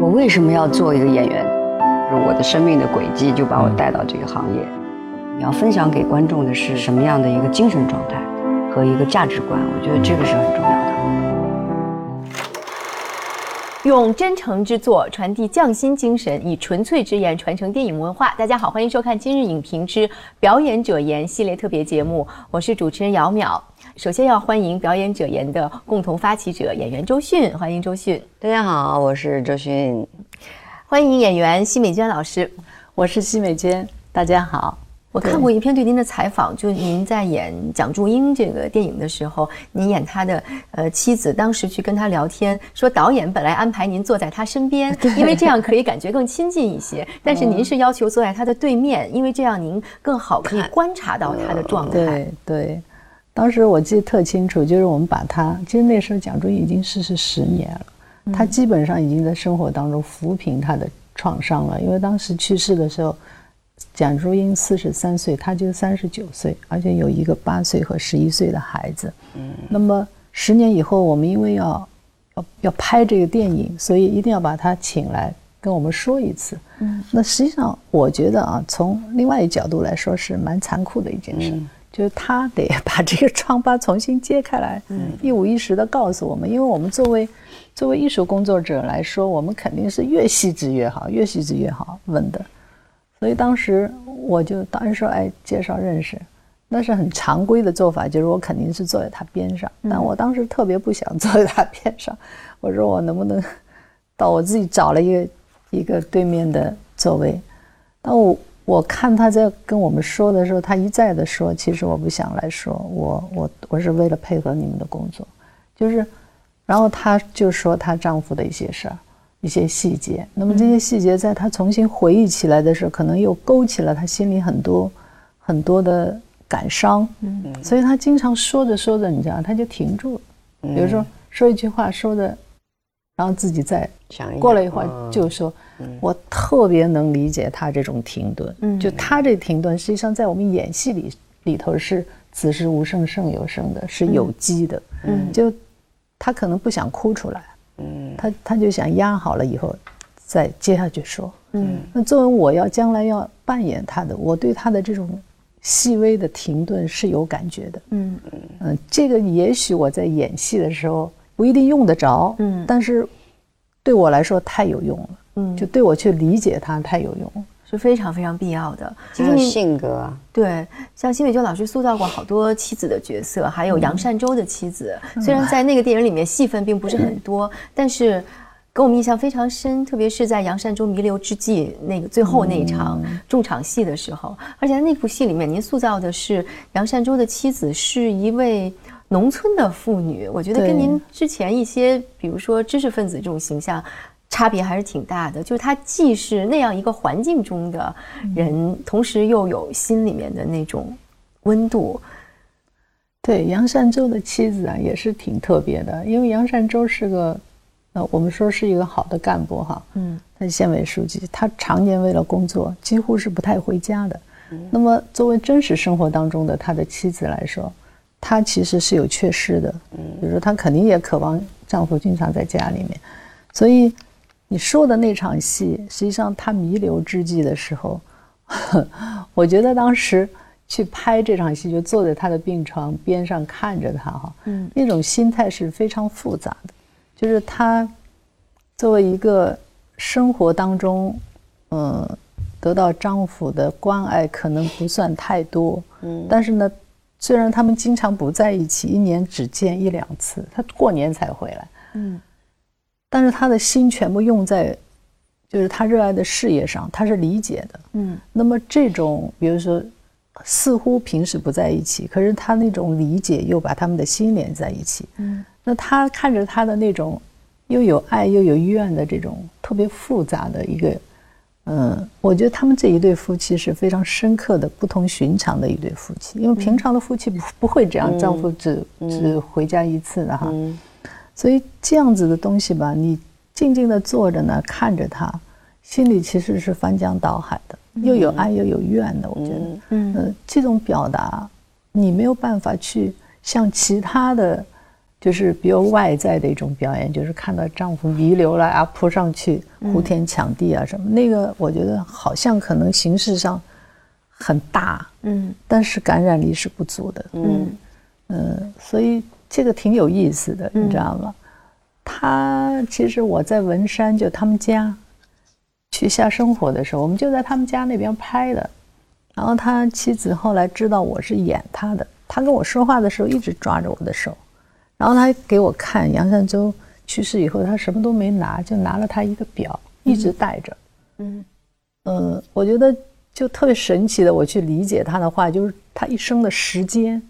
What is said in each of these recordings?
我为什么要做一个演员？就我的生命的轨迹就把我带到这个行业。你要分享给观众的是什么样的一个精神状态和一个价值观？我觉得这个是很重要的。用真诚之作传递匠心精神，以纯粹之言传承电影文化。大家好，欢迎收看今日影评之表演者言系列特别节目，我是主持人姚淼。首先要欢迎表演者言的共同发起者演员周迅，欢迎周迅。大家好，我是周迅。欢迎演员奚美娟老师，我是奚美娟。大家好，我看过一篇对您的采访，就您在演蒋祝英这个电影的时候，您演他的呃妻子，当时去跟他聊天，说导演本来安排您坐在他身边，因为这样可以感觉更亲近一些，但是您是要求坐在他的对面，因为这样您更好可以观察到他的状态。对对。当时我记得特清楚，就是我们把他，其实那时候蒋中已经逝世十年了，他基本上已经在生活当中抚平他的创伤了。因为当时去世的时候，蒋竹英四十三岁，他就三十九岁，而且有一个八岁和十一岁的孩子。嗯，那么十年以后，我们因为要要要拍这个电影，所以一定要把他请来跟我们说一次。嗯，那实际上我觉得啊，从另外一角度来说，是蛮残酷的一件事。就是他得把这个疮疤重新揭开来，嗯一五一十的告诉我们，因为我们作为作为艺术工作者来说，我们肯定是越细致越好，越细致越好问的。所以当时我就当时说，哎，介绍认识，那是很常规的做法，就是我肯定是坐在他边上，但我当时特别不想坐在他边上，我说我能不能到我自己找了一个一个对面的座位，但我。我看他在跟我们说的时候，他一再的说：“其实我不想来说，我我我是为了配合你们的工作，就是。”然后她就说她丈夫的一些事儿，一些细节。那么这些细节在她重新回忆起来的时候，可能又勾起了她心里很多很多的感伤。嗯，所以她经常说着说着，你知道，她就停住了。比如说说一句话，说的。然后自己再过了一会儿，就说：“我特别能理解他这种停顿。就他这停顿，实际上在我们演戏里里头是此时无声胜有声的，是有机的。就他可能不想哭出来，他他就想压好了以后再接下去说。嗯那作为我要将来要扮演他的，我对他的这种细微的停顿是有感觉的。嗯嗯，这个也许我在演戏的时候。不一定用得着，嗯，但是对我来说太有用了，嗯，就对我去理解他太有用了，是非常非常必要的。其实性格，对，像辛美娟老师塑造过好多妻子的角色，还有杨善洲的妻子，虽然在那个电影里面戏份并不是很多，但是给我们印象非常深，特别是在杨善洲弥留之际那个最后那一场重场戏的时候，而且在那部戏里面，您塑造的是杨善洲的妻子是一位。农村的妇女，我觉得跟您之前一些，比如说知识分子这种形象，差别还是挺大的。就是她既是那样一个环境中的人，同时又有心里面的那种温度。对杨善洲的妻子啊，也是挺特别的，因为杨善洲是个，呃，我们说是一个好的干部哈，嗯，他是县委书记，他常年为了工作，几乎是不太回家的。那么作为真实生活当中的他的妻子来说，她其实是有缺失的，嗯，比如说她肯定也渴望丈夫经常在家里面，所以你说的那场戏，实际上她弥留之际的时候，我觉得当时去拍这场戏，就坐在她的病床边上看着她哈，嗯，那种心态是非常复杂的，就是她作为一个生活当中，嗯，得到丈夫的关爱可能不算太多，嗯，但是呢。虽然他们经常不在一起，一年只见一两次，他过年才回来。嗯，但是他的心全部用在，就是他热爱的事业上，他是理解的。嗯，那么这种，比如说，似乎平时不在一起，可是他那种理解又把他们的心连在一起。嗯，那他看着他的那种又有爱又有怨的这种特别复杂的一个。嗯，我觉得他们这一对夫妻是非常深刻的、不同寻常的一对夫妻，因为平常的夫妻不不会这样，丈夫只只回家一次的哈，所以这样子的东西吧，你静静的坐着呢，看着他，心里其实是翻江倒海的，又有爱又有怨的。我觉得，嗯，这种表达你没有办法去像其他的就是比较外在的一种表演，就是看到丈夫弥留了啊，扑上去呼天抢地啊什么，那个我觉得好像可能形式上很大，嗯但是感染力是不足的，嗯嗯，所以这个挺有意思的，你知道吗？他其实我在文山就他们家去下生活的时候，我们就在他们家那边拍的。然后他妻子后来知道我是演他的，他跟我说话的时候一直抓着我的手，然后他给我看杨善洲去世以后，他什么都没拿，就拿了他一个表，一直戴着。嗯嗯，我觉得就特别神奇的，我去理解他的话，就是他一生的时间，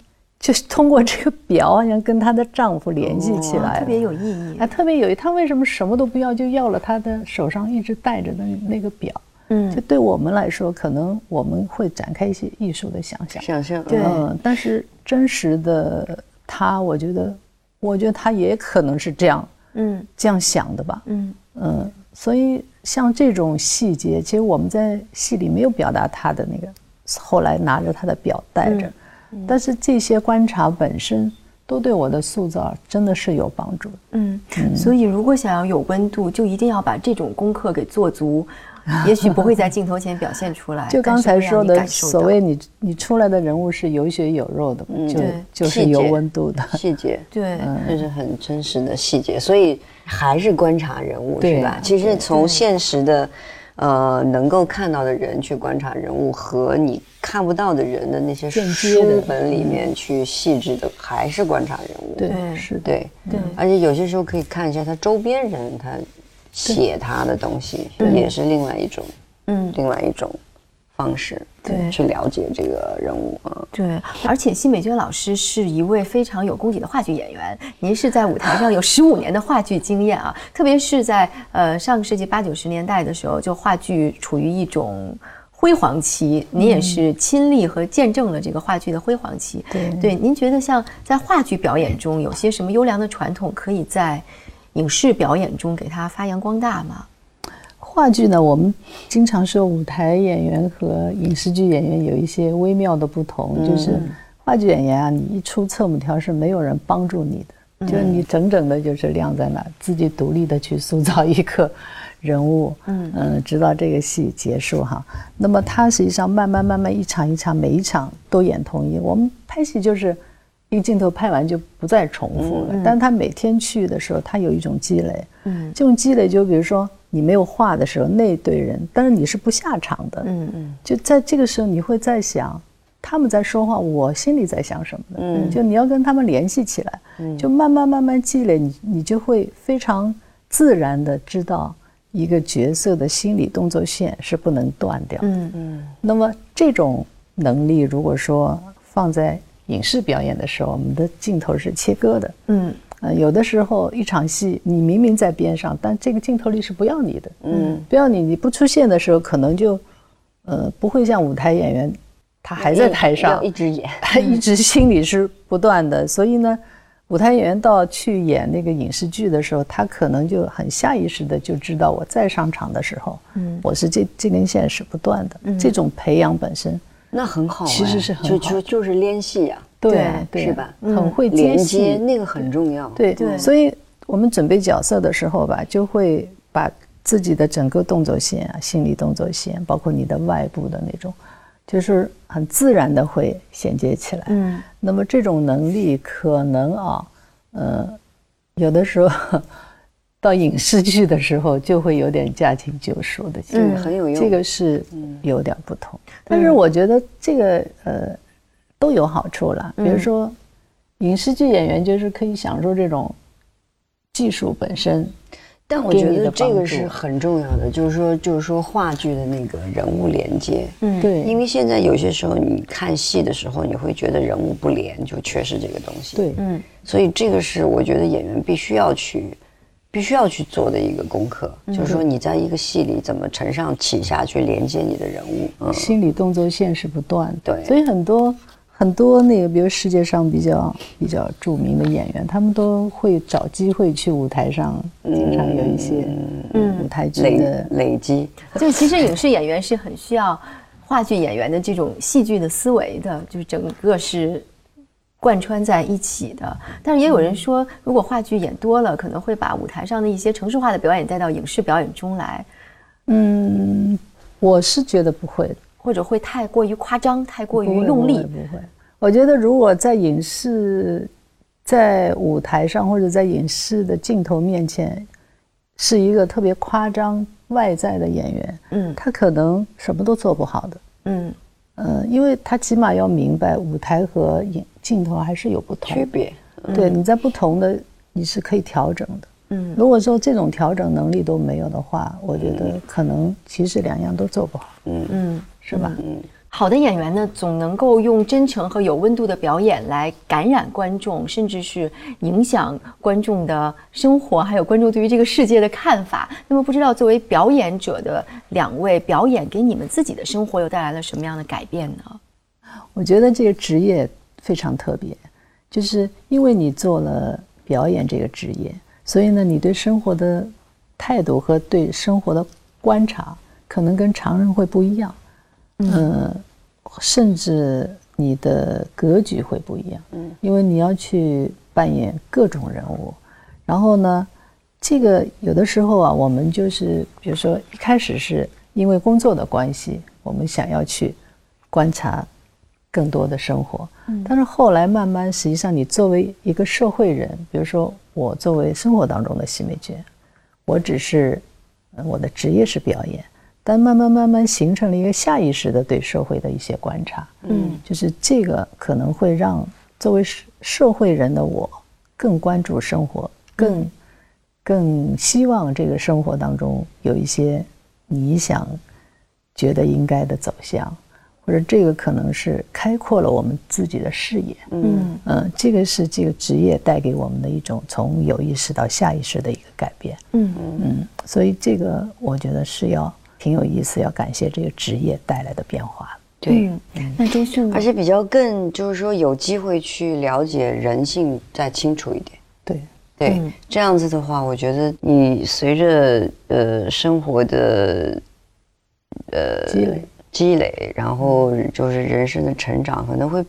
就是通过这个表，好像跟她的丈夫联系起来了，特别有意义哎，。特别有意。她为什么什么都不要，就要了她的手上一直戴着的那个表？嗯就对我们来说，可能我们会展开一些艺术的想象。想象对嗯，但是真实的她，我觉得，我觉得他也可能是这样嗯。这样想的吧。嗯。嗯，所以像这种细节，其实我们在戏里没有表达他的那个，后来拿着他的表带着，但是这些观察本身都对我的塑造真的是有帮助的。嗯，所以如果想要有温度，就一定要把这种功课给做足，也许不会在镜头前表现出来。就刚才说的，所谓你你出来的人物是有血有肉的，就对就是有温度的。细节，对，这是很真实的细节，所以还是观察人物对是吧？其实从现实的，呃，能够看到的人去观察人物，和你看不到的人的那些书本里面去细致的，还是观察人物。对，是的。对对而且有些时候可以看一下他周边人他写他的东西，也是另外一种，嗯另外一种方式，对去了解这个人物啊。对，而且奚美娟老师是一位非常有功底的话剧演员。您是在舞台上有十五年的话剧经验啊，特别是在呃上个世纪八九十年代的时候，就话剧处于一种辉煌期，您也是亲历和见证了这个话剧的辉煌期。对对，您觉得像在话剧表演中有些什么优良的传统，可以在影视表演中给它发扬光大吗？话剧呢，我们经常说舞台演员和影视剧演员有一些微妙的不同，就是话剧演员啊，你一出侧幕条是没有人帮助你的，就是你整整的就是晾在那儿，自己独立的去塑造一个人物，嗯直到这个戏结束哈。那么他实际上慢慢慢慢一场一场，每一场都演同一。我们拍戏就是一个镜头拍完就不再重复了，但他每天去的时候，他有一种积累，嗯。这种积累就比如说你没有话的时候，那队人，但是你是不下场的，嗯嗯。就在这个时候你会在想。他们在说话，我心里在想什么呢？嗯。就你要跟他们联系起来，就慢慢慢慢积累，你你就会非常自然的知道一个角色的心理动作线是不能断掉的。嗯嗯。那么这种能力，如果说放在影视表演的时候，我们的镜头是切割的。嗯呃，有的时候一场戏你明明在边上，但这个镜头里是不要你的。嗯，不要你，你不出现的时候，可能就，呃，不会像舞台演员，他还在台上要一直演，一直心里是不断的。所以呢，舞台演员到去演那个影视剧的时候，他可能就很下意识的就知道我再上场的时候，嗯，我是这这根线是不断的。嗯这种培养本身，那很好哎，其实是很就好就就是联系呀，对对是吧很会连接那个很重要。对对所以我们准备角色的时候吧，就会把自己的整个动作线啊、心理动作线，包括你的外部的那种，就是很自然的会衔接起来。嗯那么这种能力可能啊，呃，有的时候到影视剧的时候就会有点驾轻就熟的劲嗯，很有用。这个是有点不同。但是我觉得这个呃都有好处了，比如说影视剧演员就是可以享受这种技术本身。但我觉得这个是很重要的，就是说，就是说话剧的那个人物连接。嗯对，因为现在有些时候你看戏的时候，你会觉得人物不连，就缺失这个东西。，对嗯所以这个是我觉得演员必须要去，必须要去做的一个功课，就是说你在一个戏里怎么承上启下去连接你的人物。嗯，心理动作线是不断的。对所以很多很多那个，比如世界上比较比较著名的演员，他们都会找机会去舞台上，经常有一些舞台剧累的。累积。就其实影视演员是很需要话剧演员的这种戏剧的思维的，就是整个是贯穿在一起的。但是也有人说，如果话剧演多了，可能会把舞台上的一些城市化的表演带到影视表演中来。嗯，我是觉得不会的，或者会太过于夸张，太过于用力。不会，我觉得如果在影视、在舞台上或者在影视的镜头面前，是一个特别夸张外在的演员，嗯，他可能什么都做不好的，嗯，呃，因为他起码要明白舞台和影镜头还是有不同区别，对，你在不同的你是可以调整的。嗯，如果说这种调整能力都没有的话，我觉得可能其实两样都做不好。嗯嗯，是吧？嗯，好的演员呢，总能够用真诚和有温度的表演来感染观众，甚至是影响观众的生活，还有观众对于这个世界的看法。那么，不知道作为表演者的两位，表演给你们自己的生活又带来了什么样的改变呢？我觉得这个职业非常特别，就是因为你做了表演这个职业。所以呢，你对生活的态度和对生活的观察，可能跟常人会不一样，嗯，甚至你的格局会不一样，嗯，因为你要去扮演各种人物，然后呢，这个有的时候啊，我们就是比如说一开始是因为工作的关系，我们想要去观察更多的生活，嗯，但是后来慢慢，实际上你作为一个社会人，比如说。我作为生活当中的奚美娟，我只是我的职业是表演，但慢慢慢慢形成了一个下意识的对社会的一些观察，嗯，就是这个可能会让作为社社会人的我更关注生活，更更希望这个生活当中有一些你想觉得应该的走向。或者这个可能是开阔了我们自己的视野，嗯。嗯，这个是这个职业带给我们的一种从有意识到下意识的一个改变，嗯。嗯，所以这个我觉得是要挺有意思，要感谢这个职业带来的变化。对，那周迅，而且比较更就是说有机会去了解人性再清楚一点。对对，这样子的话，我觉得你随着呃生活的呃积累。积累，然后就是人生的成长，可能会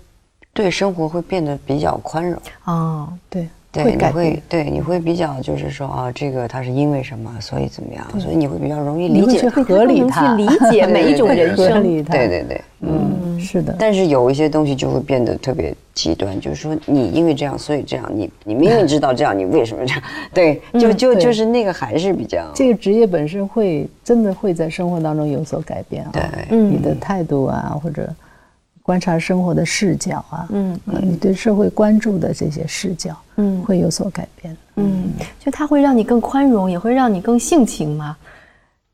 对生活会变得比较宽容。哦，对。对，你会对你会比较就是说啊，这个他是因为什么，所以怎么样，所以你会比较容易理解，合理去理 解每一种人生。对对对，嗯，是的。但是有一些东西就会变得特别极端，就是说你因为这样，所以这样，你你明明知道这样，你为什么这样？对，就就就是那个还是比较。这个职业本身会真的会在生活当中有所改变啊，对，你的态度啊，或者。观察生活的视角啊，嗯，你对社会关注的这些视角，嗯，会有所改变。嗯，就它会让你更宽容，也会让你更性情吗？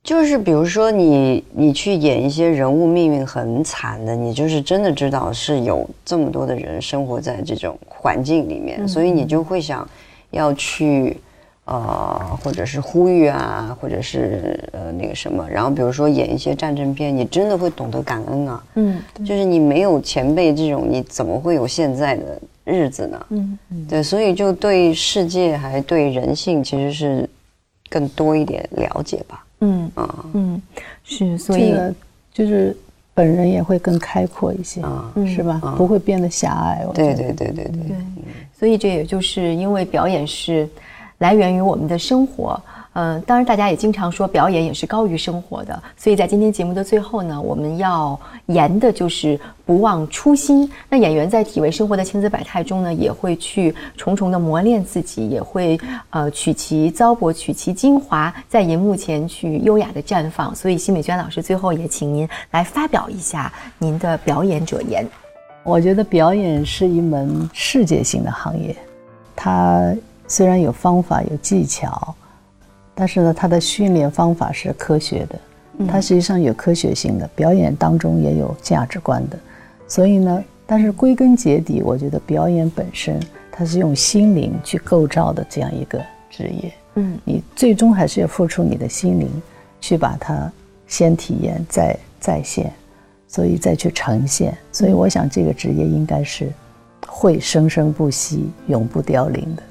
就是比如说你你去演一些人物命运很惨的，你就是真的知道是有这么多的人生活在这种环境里面，所以你就会想要去。呃，或者是呼吁啊，或者是呃那个什么，然后比如说演一些战争片，你真的会懂得感恩啊。嗯，就是你没有前辈这种，你怎么会有现在的日子呢？嗯，嗯对，所以就对世界还对人性其实是更多一点了解吧。嗯啊嗯，是，所以就是本人也会更开阔一些啊，是吧？不会变得狭隘。对对对对对。所以这也就是因为表演是。来源于我们的生活，嗯，当然大家也经常说表演也是高于生活的，所以在今天节目的最后呢，我们要言的就是不忘初心。那演员在体味生活的千姿百态中呢，也会去重重的磨练自己，也会呃取其糟粕，取其精华，在银幕前去优雅的绽放。所以奚美娟老师最后也请您来发表一下您的表演者言。我觉得表演是一门世界性的行业，它。虽然有方法有技巧，但是呢，他的训练方法是科学的，它实际上有科学性的。表演当中也有价值观的，所以呢，但是归根结底，我觉得表演本身它是用心灵去构造的这样一个职业。嗯，你最终还是要付出你的心灵，去把它先体验再再现，所以再去呈现。所以我想这个职业应该是会生生不息、永不凋零的。